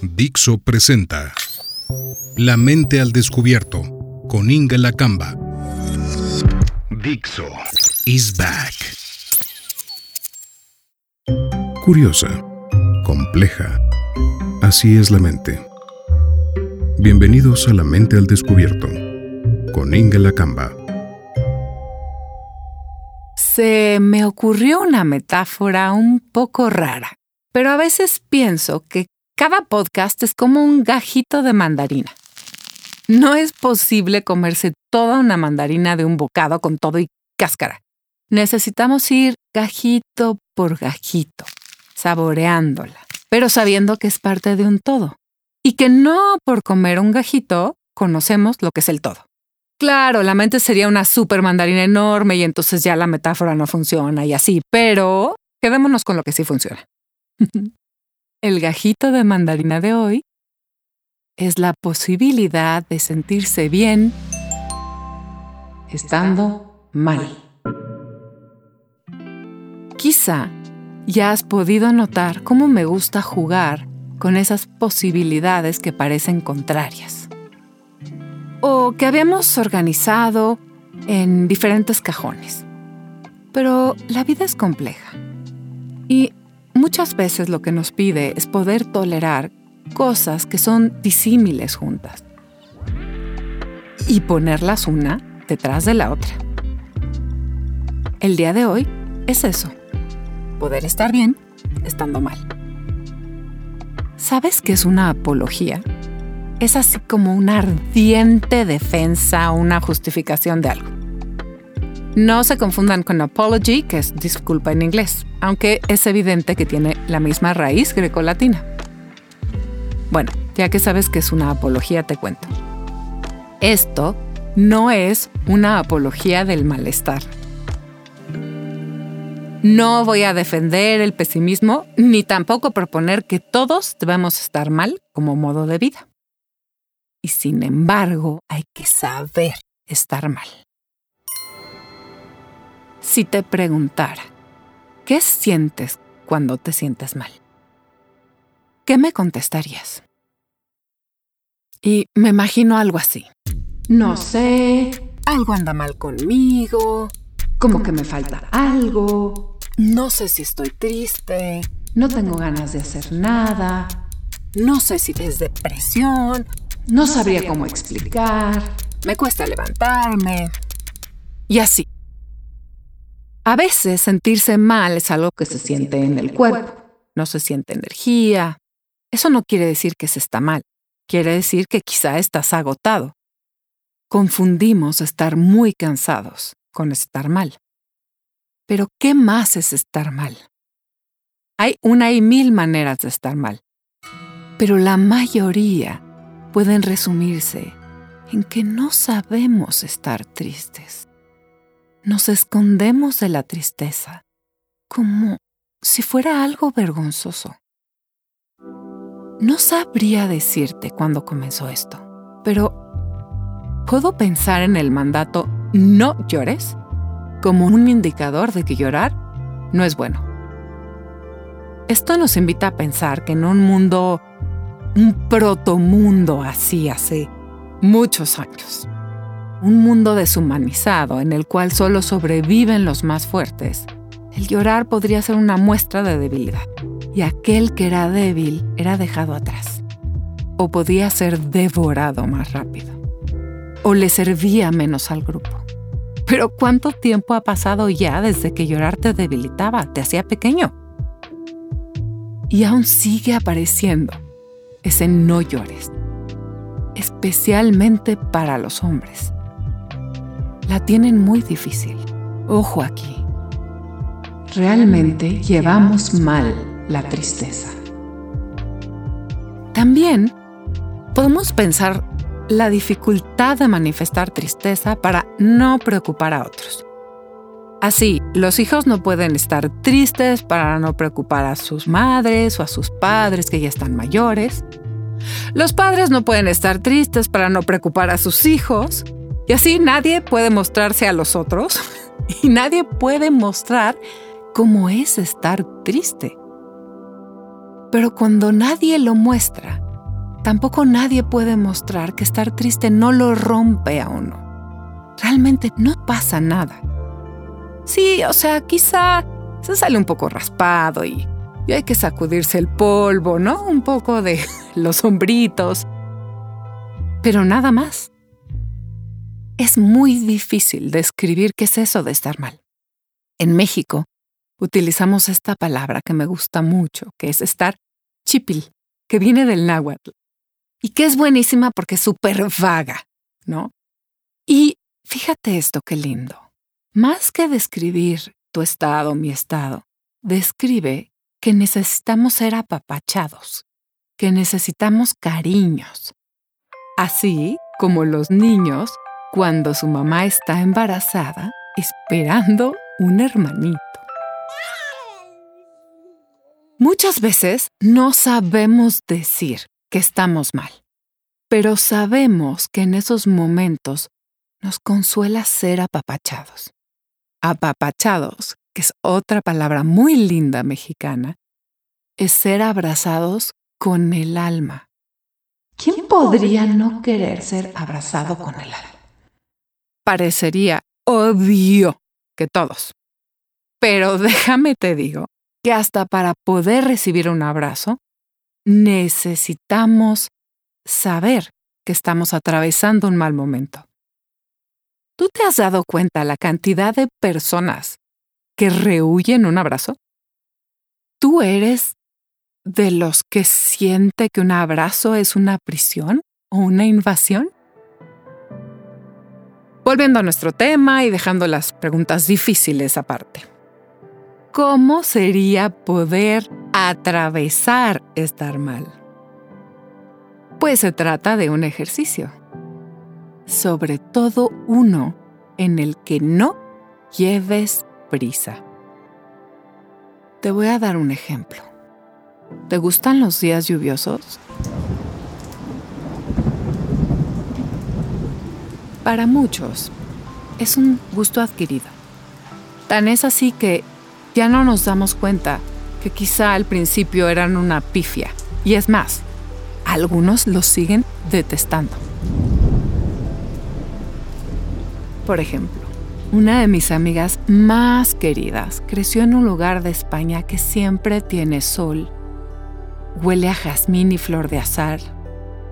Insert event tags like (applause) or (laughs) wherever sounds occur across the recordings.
Dixo presenta La mente al descubierto con Inga Lacamba. Dixo is back. Curiosa, compleja. Así es la mente. Bienvenidos a La mente al descubierto con Inga Lacamba. Se me ocurrió una metáfora un poco rara, pero a veces pienso que cada podcast es como un gajito de mandarina. No es posible comerse toda una mandarina de un bocado con todo y cáscara. Necesitamos ir gajito por gajito, saboreándola, pero sabiendo que es parte de un todo. Y que no por comer un gajito conocemos lo que es el todo. Claro, la mente sería una super mandarina enorme y entonces ya la metáfora no funciona y así, pero quedémonos con lo que sí funciona. (laughs) El gajito de mandarina de hoy es la posibilidad de sentirse bien estando mal. Quizá ya has podido notar cómo me gusta jugar con esas posibilidades que parecen contrarias o que habíamos organizado en diferentes cajones. Pero la vida es compleja y Muchas veces lo que nos pide es poder tolerar cosas que son disímiles juntas y ponerlas una detrás de la otra. El día de hoy es eso, poder estar bien estando mal. ¿Sabes qué es una apología? Es así como una ardiente defensa o una justificación de algo. No se confundan con apology, que es disculpa en inglés, aunque es evidente que tiene la misma raíz grecolatina. Bueno, ya que sabes que es una apología, te cuento. Esto no es una apología del malestar. No voy a defender el pesimismo ni tampoco proponer que todos debemos estar mal como modo de vida. Y sin embargo, hay que saber estar mal. Si te preguntara, ¿qué sientes cuando te sientes mal? ¿Qué me contestarías? Y me imagino algo así. No sé, algo anda mal conmigo, como que me falta algo, no sé si estoy triste, no tengo ganas de hacer nada, no sé si es depresión, no sabría cómo explicar, me cuesta levantarme. Y así. A veces sentirse mal es algo que se siente en el cuerpo, no se siente energía. Eso no quiere decir que se está mal, quiere decir que quizá estás agotado. Confundimos estar muy cansados con estar mal. Pero ¿qué más es estar mal? Hay una y mil maneras de estar mal, pero la mayoría pueden resumirse en que no sabemos estar tristes nos escondemos de la tristeza, como si fuera algo vergonzoso. No sabría decirte cuándo comenzó esto, pero puedo pensar en el mandato no llores como un indicador de que llorar no es bueno. Esto nos invita a pensar que en un mundo, un protomundo así hace muchos años, un mundo deshumanizado en el cual solo sobreviven los más fuertes, el llorar podría ser una muestra de debilidad, y aquel que era débil era dejado atrás, o podía ser devorado más rápido, o le servía menos al grupo. Pero ¿cuánto tiempo ha pasado ya desde que llorar te debilitaba, te hacía pequeño? Y aún sigue apareciendo ese no llores, especialmente para los hombres la tienen muy difícil. Ojo aquí. Realmente llevamos mal la tristeza. También podemos pensar la dificultad de manifestar tristeza para no preocupar a otros. Así, los hijos no pueden estar tristes para no preocupar a sus madres o a sus padres que ya están mayores. Los padres no pueden estar tristes para no preocupar a sus hijos y así nadie puede mostrarse a los otros (laughs) y nadie puede mostrar cómo es estar triste. Pero cuando nadie lo muestra, tampoco nadie puede mostrar que estar triste no lo rompe a uno. Realmente no pasa nada. Sí, o sea, quizá se sale un poco raspado y, y hay que sacudirse el polvo, ¿no? Un poco de (laughs) los hombritos. Pero nada más. Es muy difícil describir qué es eso de estar mal. En México, utilizamos esta palabra que me gusta mucho, que es estar chipil, que viene del náhuatl, y que es buenísima porque es súper vaga, ¿no? Y fíjate esto, qué lindo. Más que describir tu estado, mi estado, describe que necesitamos ser apapachados, que necesitamos cariños. Así como los niños cuando su mamá está embarazada esperando un hermanito. Muchas veces no sabemos decir que estamos mal, pero sabemos que en esos momentos nos consuela ser apapachados. Apapachados, que es otra palabra muy linda mexicana, es ser abrazados con el alma. ¿Quién podría no querer ser abrazado con el alma? Parecería obvio que todos. Pero (laughs) déjame te digo que hasta para poder recibir un abrazo, necesitamos saber que estamos atravesando un mal momento. ¿Tú te has dado cuenta la cantidad de personas que rehuyen un abrazo? ¿Tú eres de los que siente que un abrazo es una prisión o una invasión? Volviendo a nuestro tema y dejando las preguntas difíciles aparte. ¿Cómo sería poder atravesar estar mal? Pues se trata de un ejercicio, sobre todo uno en el que no lleves prisa. Te voy a dar un ejemplo. ¿Te gustan los días lluviosos? Para muchos es un gusto adquirido. Tan es así que ya no nos damos cuenta que quizá al principio eran una pifia. Y es más, algunos los siguen detestando. Por ejemplo, una de mis amigas más queridas creció en un lugar de España que siempre tiene sol, huele a jazmín y flor de azar,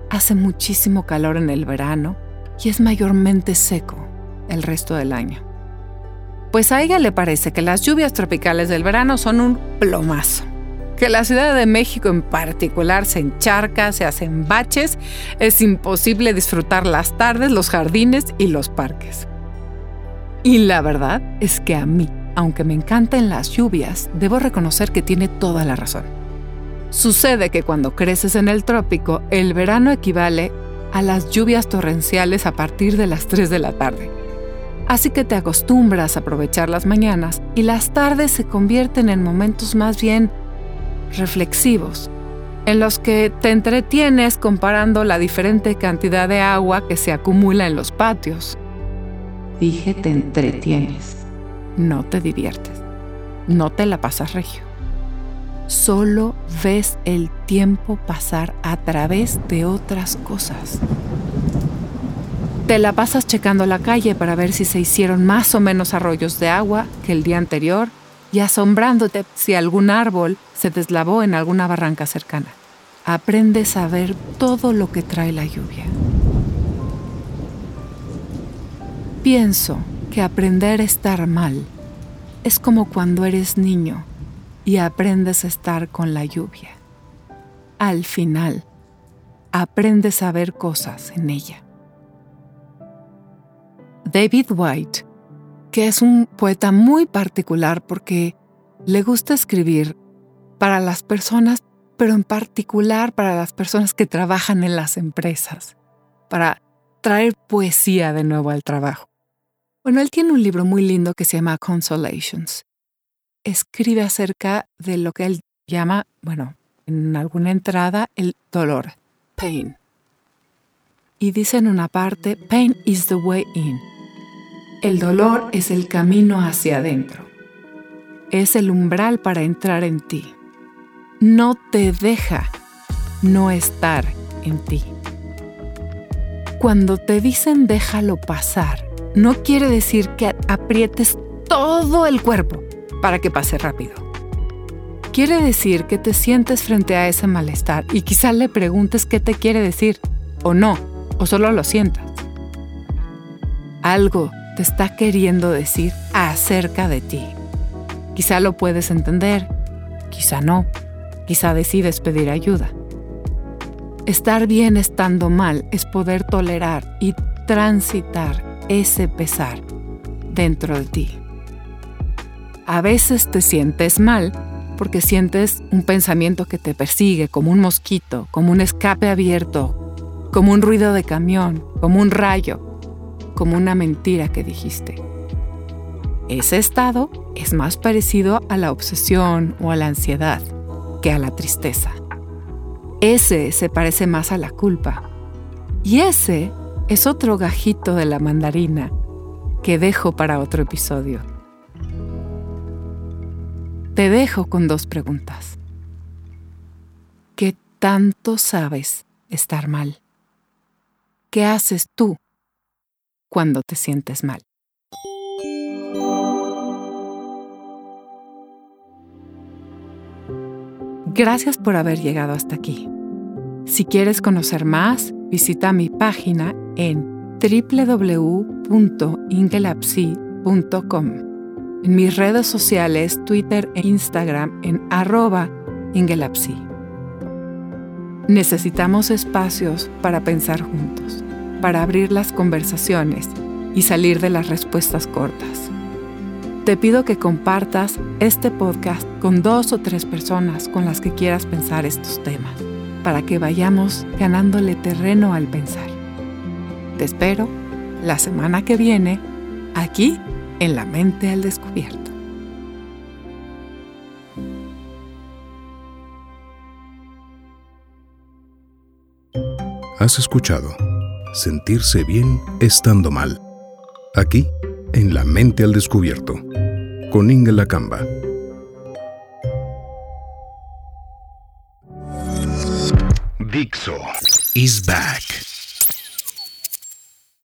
hace muchísimo calor en el verano y es mayormente seco el resto del año. Pues a ella le parece que las lluvias tropicales del verano son un plomazo. Que la Ciudad de México en particular se encharca, se hacen baches, es imposible disfrutar las tardes, los jardines y los parques. Y la verdad es que a mí, aunque me encanten las lluvias, debo reconocer que tiene toda la razón. Sucede que cuando creces en el trópico, el verano equivale a las lluvias torrenciales a partir de las 3 de la tarde. Así que te acostumbras a aprovechar las mañanas y las tardes se convierten en momentos más bien reflexivos, en los que te entretienes comparando la diferente cantidad de agua que se acumula en los patios. Dije te entretienes, no te diviertes, no te la pasas regio solo ves el tiempo pasar a través de otras cosas. Te la pasas checando la calle para ver si se hicieron más o menos arroyos de agua que el día anterior y asombrándote si algún árbol se deslavó en alguna barranca cercana. Aprendes a ver todo lo que trae la lluvia. Pienso que aprender a estar mal es como cuando eres niño y aprendes a estar con la lluvia. Al final, aprendes a ver cosas en ella. David White, que es un poeta muy particular porque le gusta escribir para las personas, pero en particular para las personas que trabajan en las empresas, para traer poesía de nuevo al trabajo. Bueno, él tiene un libro muy lindo que se llama Consolations escribe acerca de lo que él llama, bueno, en alguna entrada, el dolor, pain. Y dice en una parte, pain is the way in. El dolor es el camino hacia adentro. Es el umbral para entrar en ti. No te deja no estar en ti. Cuando te dicen déjalo pasar, no quiere decir que aprietes todo el cuerpo para que pase rápido. Quiere decir que te sientes frente a ese malestar y quizá le preguntes qué te quiere decir, o no, o solo lo sientas. Algo te está queriendo decir acerca de ti. Quizá lo puedes entender, quizá no, quizá decides pedir ayuda. Estar bien estando mal es poder tolerar y transitar ese pesar dentro de ti. A veces te sientes mal porque sientes un pensamiento que te persigue como un mosquito, como un escape abierto, como un ruido de camión, como un rayo, como una mentira que dijiste. Ese estado es más parecido a la obsesión o a la ansiedad que a la tristeza. Ese se parece más a la culpa. Y ese es otro gajito de la mandarina que dejo para otro episodio. Te dejo con dos preguntas. ¿Qué tanto sabes estar mal? ¿Qué haces tú cuando te sientes mal? Gracias por haber llegado hasta aquí. Si quieres conocer más, visita mi página en www.ingelapsi.com. En mis redes sociales, Twitter e Instagram en arroba Ingelapsi. Necesitamos espacios para pensar juntos, para abrir las conversaciones y salir de las respuestas cortas te pido que compartas este podcast con dos o tres personas con las que quieras pensar estos temas, para que vayamos ganándole terreno al pensar. Te espero la semana que viene aquí en La Mente al Descubierto. Has escuchado Sentirse bien estando mal. Aquí en La Mente al Descubierto con Inga Lacamba. Dixo is back.